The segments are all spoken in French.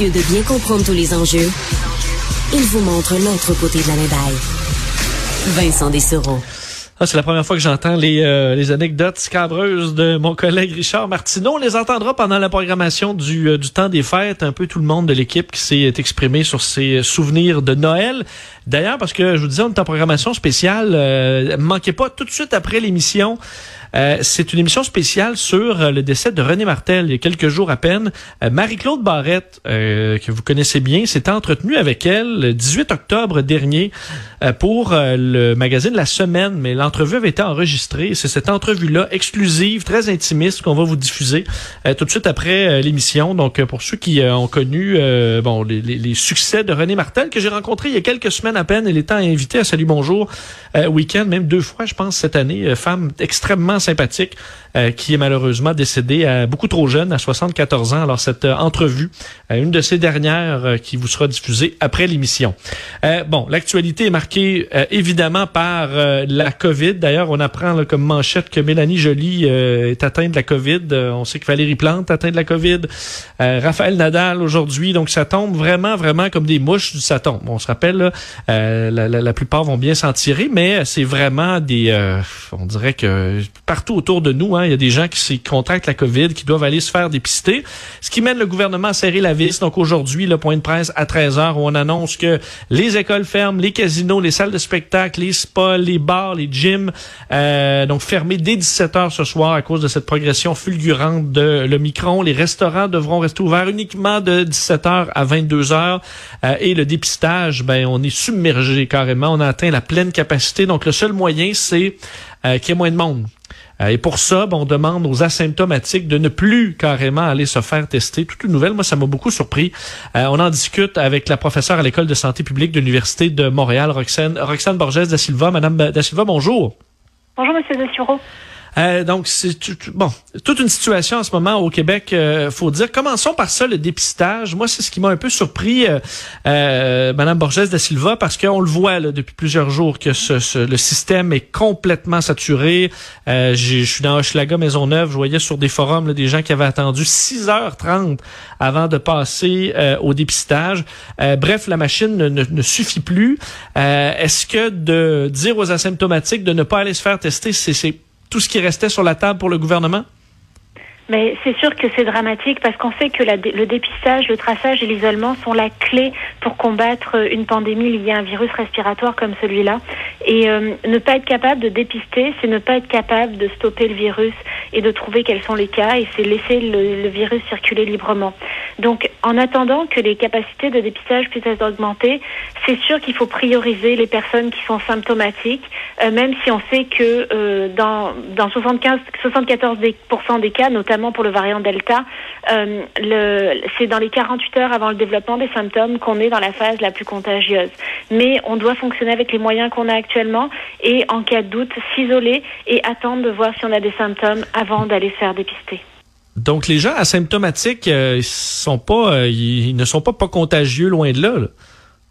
De bien comprendre tous les enjeux, il vous montre l'autre côté de la médaille. Vincent Dessereau. Ah, c'est la première fois que j'entends les, euh, anecdotes scabreuses de mon collègue Richard Martineau. On les entendra pendant la programmation euh, du temps des fêtes. Un peu tout le monde de l'équipe qui s'est exprimé sur ses souvenirs de Noël. D'ailleurs, parce que je vous disais, on est en programmation spéciale. Euh, manquez pas tout de suite après l'émission. Euh, c'est une émission spéciale sur euh, le décès de René Martel il y a quelques jours à peine. Euh, Marie-Claude Barrette, que vous connaissez bien, s'est entretenue avec elle le 18 octobre dernier pour le magazine La Semaine, mais l'entrevue avait été enregistrée. C'est cette entrevue-là exclusive, très intimiste qu'on va vous diffuser tout de suite après l'émission. Donc pour ceux qui ont connu bon les, les, succès de René Martel que j'ai rencontré il y a quelques semaines à peine, elle était invitée à Salut Bonjour week-end, même deux fois je pense cette année, femme extrêmement sympathique, euh, qui est malheureusement décédé à beaucoup trop jeune, à 74 ans. Alors cette euh, entrevue, euh, une de ces dernières qui vous sera diffusée après l'émission. bon, l'actualité est marquée évidemment par la COVID. D'ailleurs, on apprend comme manchette que Mélanie Joly est atteinte de la COVID. on sait que Valérie Plante est atteinte de la COVID. Raphaël Nadal aujourd'hui. Donc ça tombe vraiment, vraiment comme des mouches du Satan. on se rappelle, la, la, la, plupart vont bien s'en tirer, mais c'est vraiment des... on dirait que partout autour de nous, hein, il y a des gens qui contractent la COVID, qui doivent aller se faire dépister, ce qui mène le gouvernement à serrer la vis. Donc aujourd'hui, le point de presse à 13h où on annonce que les écoles ferment, les casinos, les salles de spectacle, les spas, les bars, les gyms, euh, donc fermés dès 17h ce soir à cause de cette progression fulgurante de l'Omicron. Les restaurants devront rester ouverts uniquement de 17h à 22h euh, et le dépistage, ben on est submergé carrément, on a atteint la pleine capacité. Donc le seul moyen, c'est euh, qu'il y ait moins de monde. Euh, et pour ça, ben, on demande aux asymptomatiques de ne plus carrément aller se faire tester. Toute une nouvelle, moi, ça m'a beaucoup surpris. Euh, on en discute avec la professeure à l'École de santé publique de l'Université de Montréal, Roxane, Roxane Borges da Silva. Madame da Silva, bonjour. Bonjour, Monsieur Dessureau. Euh, donc, c'est bon, toute une situation en ce moment au Québec, euh, faut dire. Commençons par ça, le dépistage. Moi, c'est ce qui m'a un peu surpris, euh, euh Madame Borges da Silva, parce qu'on le voit là, depuis plusieurs jours que ce, le système est complètement saturé. Euh, je suis dans Hochelaga Maisonneuve, je voyais sur des forums des gens qui avaient attendu 6h30 avant de passer au dépistage. bref, la machine ne, ne suffit plus. Est-ce que de dire aux asymptomatiques de ne pas aller se faire tester, c'est tout ce qui restait sur la table pour le gouvernement? Mais c'est sûr que c'est dramatique parce qu'on sait que le dépistage, le traçage et l'isolement sont la clé pour combattre une pandémie liée à un virus respiratoire comme celui-là. Et euh, ne pas être capable de dépister, c'est ne pas être capable de stopper le virus et de trouver quels sont les cas et c'est laisser le, virus circuler librement. Donc, en attendant que les capacités de dépistage puissent être augmentées, c'est sûr qu'il faut prioriser les personnes qui sont symptomatiques, euh, même si on sait que euh, dans, dans 75, 74% des cas, notamment pour le variant Delta, euh, c'est dans les 48 heures avant le développement des symptômes qu'on est dans la phase la plus contagieuse. Mais on doit fonctionner avec les moyens qu'on a actuellement et en cas de doute, s'isoler et attendre de voir si on a des symptômes avant d'aller se faire dépister. Donc les gens asymptomatiques, euh, sont pas, euh, ils ne sont pas pas contagieux loin de là. là.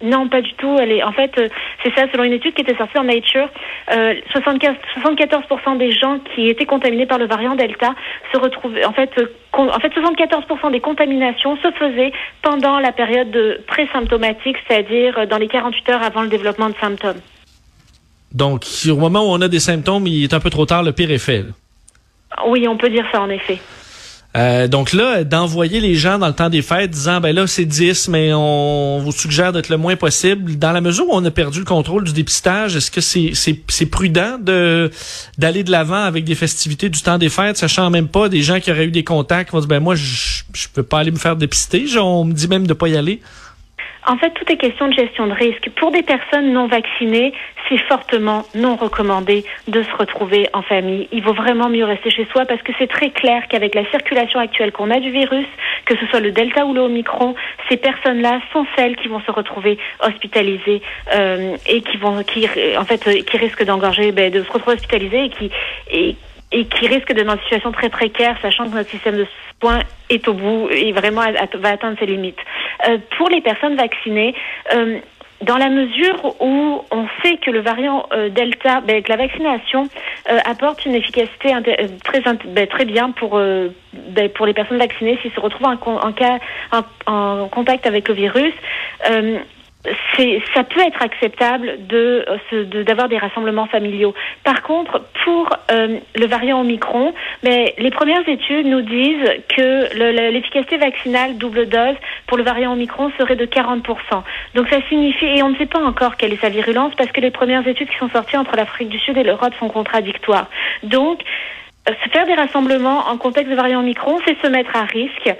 Non, pas du tout. Elle est, en fait, euh, c'est ça, selon une étude qui était sortie dans Nature, euh, 75, 74% des gens qui étaient contaminés par le variant Delta se retrouvaient, en fait, euh, en fait, 74% des contaminations se faisaient pendant la période de pré-symptomatique, c'est-à-dire dans les 48 heures avant le développement de symptômes. Donc, au moment où on a des symptômes, il est un peu trop tard, le pire effet. Oui, on peut dire ça, en effet. Euh, donc là, d'envoyer les gens dans le temps des fêtes disant ben là c'est 10, mais on vous suggère d'être le moins possible. Dans la mesure où on a perdu le contrôle du dépistage, est-ce que c'est prudent de d'aller de l'avant avec des festivités du temps des fêtes, sachant même pas des gens qui auraient eu des contacts vont dire ben moi je je peux pas aller me faire dépister, on me dit même de pas y aller? En fait, tout est question de gestion de risque. Pour des personnes non vaccinées, c'est fortement non recommandé de se retrouver en famille. Il vaut vraiment mieux rester chez soi parce que c'est très clair qu'avec la circulation actuelle qu'on a du virus, que ce soit le Delta ou le Omicron, ces personnes-là sont celles qui vont se retrouver hospitalisées euh, et qui vont, qui en fait, euh, qui risquent d'engorger, ben, de se retrouver hospitalisées et qui et qui risquent d'être dans une situation très précaire, sachant que notre système de soins est au bout et vraiment va atteindre ses limites. Euh, pour les personnes vaccinées, euh, dans la mesure où on sait que le variant euh, Delta, ben, que la vaccination euh, apporte une efficacité très ben, très bien pour ben, pour les personnes vaccinées s'ils se retrouvent en, cas en, en, contact avec le virus ça peut être acceptable de, euh, d'avoir des rassemblements familiaux. Par contre, pour euh, le variant Omicron, mais les premières études nous disent que l'efficacité vaccinale double dose pour le variant Omicron serait de 40%. Donc ça signifie, et on ne sait pas encore quelle est sa virulence parce que les premières études qui sont sorties entre l'Afrique du Sud et l'Europe sont contradictoires. Donc, euh, se faire des rassemblements en contexte de variant Omicron, c'est se mettre à risque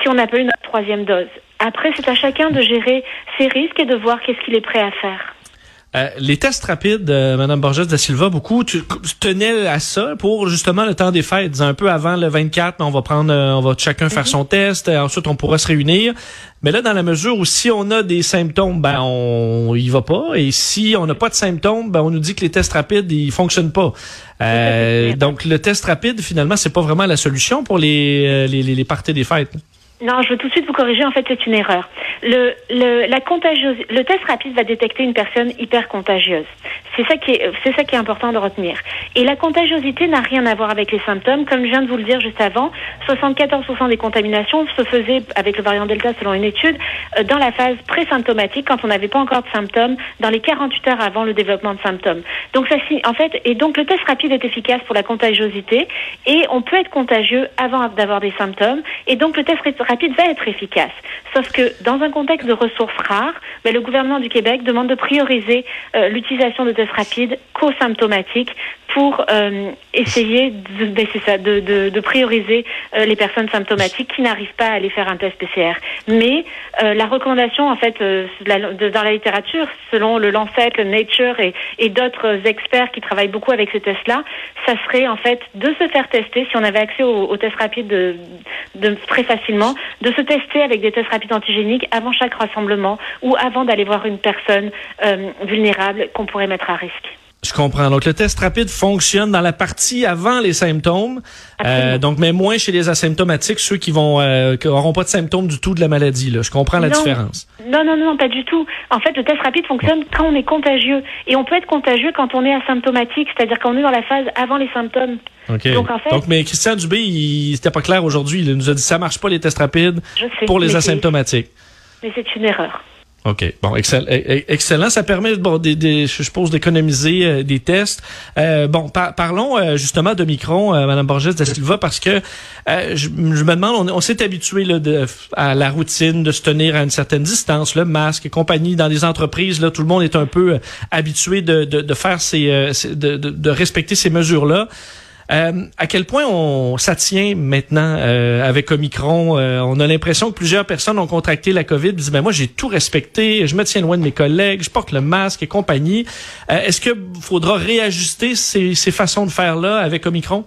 si on n'a pas une troisième dose. Après, c'est à chacun de gérer ses risques et de voir qu'est-ce qu'il est prêt à faire. Euh, les tests rapides, euh, Madame Borges da Silva, beaucoup tu, tenaient à ça pour justement le temps des fêtes, un peu avant le 24, on va prendre, euh, on va chacun faire mhm. son test, ensuite on pourra se réunir. Mais là, dans la mesure où si on a des symptômes, ben on y va pas, et si on n'a pas de symptômes, ben on nous dit que les tests rapides ils fonctionnent pas. donc le test rapide, finalement, c'est pas vraiment la solution pour les les, les, les parties des fêtes. Non, je veux tout de suite vous corriger. En fait, c'est une erreur. Le, le, la contagieuse, le test rapide va détecter une personne hyper contagieuse. C'est ça qui est, important de retenir. Et la contagiosité n'a rien à voir avec les symptômes. Comme je viens de vous le dire juste avant, 74% des contaminations se faisaient avec le variant Delta selon une étude euh, dans la phase présymptomatique quand on n'avait pas encore de symptômes dans les 48 heures avant le développement de symptômes. Donc ça, en fait, et donc le test rapide est efficace pour la contagiosité et on peut être contagieux avant d'avoir des symptômes. Et donc le test rapide va être efficace. Sauf que dans un contexte de ressources rares, ben, le gouvernement du Québec demande de prioriser euh, l'utilisation de tests rapides co-symptomatiques pour euh, essayer de, ben, de, de, prioriser euh, les personnes symptomatiques qui n'arrivent pas à aller faire un test PCR. Mais la recommandation, en fait, dans la littérature, selon le Lancet, le Nature et, d'autres experts qui travaillent beaucoup avec ces tests-là, ça serait en fait de se faire tester si on avait accès aux, aux tests rapides de, très facilement, de se tester avec des tests rapides antigéniques avant chaque rassemblement ou avant d'aller voir une personne euh, vulnérable qu'on pourrait mettre à risque. Je comprends. Donc, le test rapide fonctionne dans la partie avant les symptômes. Euh, donc, mais moins chez les asymptomatiques, ceux qui vont euh, qui auront pas de symptômes du tout de la maladie. Là. Je comprends la différence. Non, non, non, pas du tout. En fait, le test rapide fonctionne quand on est contagieux. Et on peut être contagieux quand on est asymptomatique, c'est-à-dire quand on est dans la phase avant les symptômes. Donc, en fait, Donc, mais Christian Dubé, il c'était pas clair aujourd'hui. Il nous a dit ça marche pas les tests rapides pour les asymptomatiques. Mais c'est une erreur. OK. Bon, excellent. E, e, excellent. Ça permet, bon, des, des, je suppose, d'économiser euh, des tests. Euh, bon, parlons euh, justement de Micron, euh, Madame Borges de Silva, parce que je, je, me demande, on, s'est habitué là, de, à la routine de se tenir à une certaine distance, le masque et compagnie. Dans les entreprises, là, tout le monde est un peu habitué de, de, de faire ces, de, de, de respecter ces mesures-là. Euh, à quel point on ça tient maintenant euh, avec Omicron? Euh, On a l'impression que plusieurs personnes ont contracté la COVID, disent ben moi j'ai tout respecté, je me tiens loin de mes collègues, je porte le masque et compagnie. Est-ce que faudra réajuster ces, ces façons de faire là avec Omicron?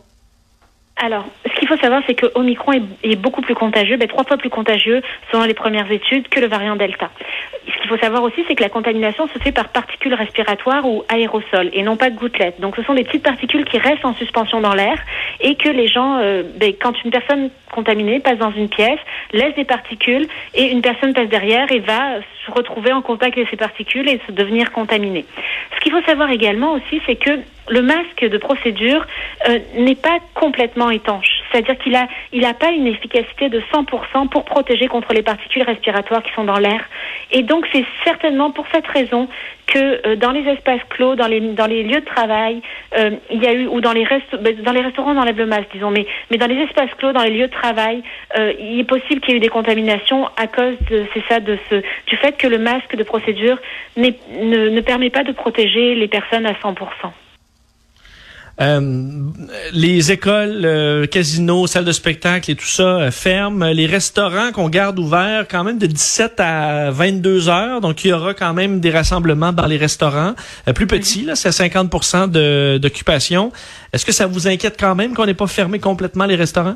Alors, ce qu'il faut savoir, c'est que Omicron est, beaucoup plus contagieux, ben, trois fois plus contagieux selon les premières études que le variant Delta. Ce qu'il faut savoir aussi, c'est que la contamination se fait par particules respiratoires ou aérosols et non pas de gouttelettes. Donc, ce sont des petites particules qui restent en suspension dans l'air et que les gens, euh, ben, quand une personne contaminée passe dans une pièce, laisse des particules et une personne passe derrière et va se retrouver en contact avec ces particules et se devenir contaminée. Ce qu'il faut savoir également aussi, c'est que le masque de procédure euh, n'est pas complètement étanche. C'est-à-dire qu'il a, il n'a pas une efficacité de 100% pour protéger contre les particules respiratoires qui sont dans l'air. Et donc, c'est certainement pour cette raison que euh, dans les espaces clos, dans les, dans les lieux de travail, euh, il y a eu, ou dans les, ben, dans les restaurants, on enlève le masque, disons, mais, mais dans les espaces clos, dans les lieux de travail, il est possible qu'il y ait eu des contaminations à cause de, c'est ça, de ce, du fait que le masque de procédure ne, ne permet pas de protéger les personnes à 100%. Les écoles, casinos, salles de spectacle et tout ça ferment. Les restaurants qu'on garde ouverts quand même de 17 à 22 heures. Donc, il y aura quand même des rassemblements dans les restaurants. plus petits, là, c'est 50 d'occupation. Est-ce que ça vous inquiète quand même qu'on n'ait pas fermé complètement les restaurants?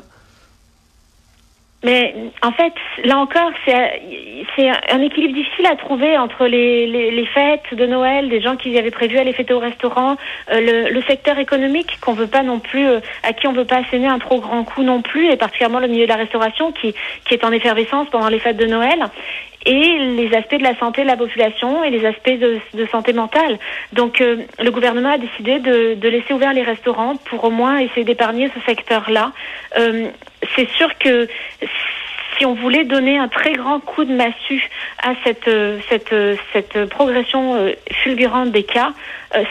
Mais en fait, là encore, c'est un équilibre difficile à trouver entre les, fêtes de Noël, des gens qui avaient prévu aller fêter au restaurant, euh, le, secteur économique qu'on veut pas non plus, euh, à qui on veut pas asséner un trop grand coup non plus, et particulièrement le milieu de la restauration qui, est en effervescence pendant les fêtes de Noël et les aspects de la santé de la population et les aspects de, santé mentale. Donc euh, le gouvernement a décidé de, laisser ouverts les restaurants pour au moins essayer d'épargner ce secteur-là. C'est sûr que si on voulait donner un très grand coup de massue à cette, euh, euh, progression euh, fulgurante des cas,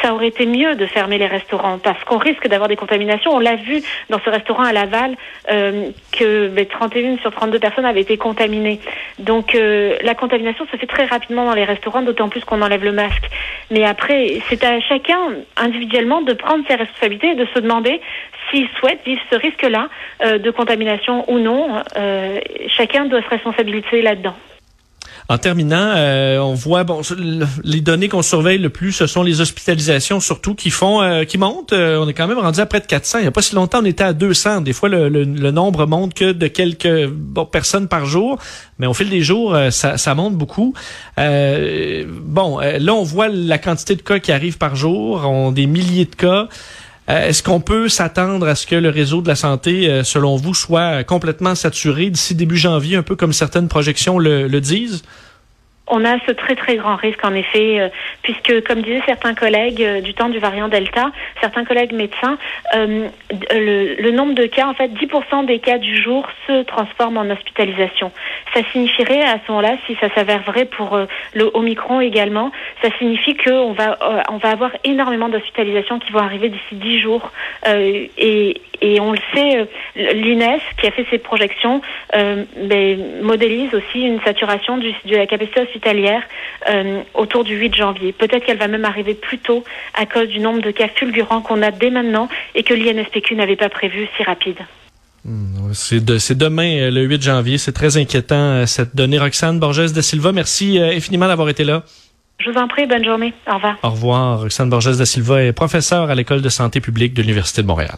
ça aurait été mieux de fermer les restaurants parce qu'on risque d'avoir des contaminations. On l'a vu dans ce restaurant à Laval que 31 ben, sur 32 personnes avaient été contaminées. Donc la contamination se fait très rapidement dans les restaurants, d'autant plus qu'on enlève le masque. Mais après, c'est à chacun individuellement de prendre ses responsabilités et de se demander s'il souhaite vivre ce risque-là de contamination ou non chacun doit se responsabiliser là-dedans. En terminant, euh, on voit bon les données qu'on surveille le plus, ce sont les hospitalisations surtout qui font euh, qui montent. Euh, on est quand même rendu à près de 400. Il n'y a pas si longtemps, on était à 200. Des fois, le, nombre monte que de quelques personnes par jour, mais au fil des jours, ça, ça monte beaucoup. bon, là, on voit la quantité de cas qui arrivent par jour. On des milliers de cas. Euh, est-ce qu'on peut s'attendre à ce que le réseau de la santé, euh, selon vous, soit complètement saturé d'ici début janvier, un peu comme certaines projections le, le disent? On a ce très très grand risque en effet, euh, puisque comme disaient certains collègues euh, du temps du variant Delta, certains collègues médecins, euh, le, nombre de cas, en fait, 10% des cas du jour se transforment en hospitalisation. Ça signifierait à ce moment-là, si ça s'avère vrai pour le Omicron également, ça signifie qu'on va on va avoir énormément d'hospitalisations qui vont arriver d'ici 10 jours et, on le sait, l'INES qui a fait ses projections ben, modélise aussi une saturation du, de la capacité hospitalière hospitalière euh, autour du 8 janvier. Peut-être qu'elle va même arriver plus tôt à cause du nombre de cas fulgurants qu'on a dès maintenant et que l'INSPQ n'avait pas prévu si rapide. Hmm, c'est demain, euh, le 8 janvier. C'est très inquiétant, euh, cette donnée. Roxane Borges de Silva, merci infiniment d'avoir été là. Je vous en prie, bonne journée. Au revoir. Au revoir. Roxane Borges de Silva est professeure à l'École de santé publique de l'Université de Montréal.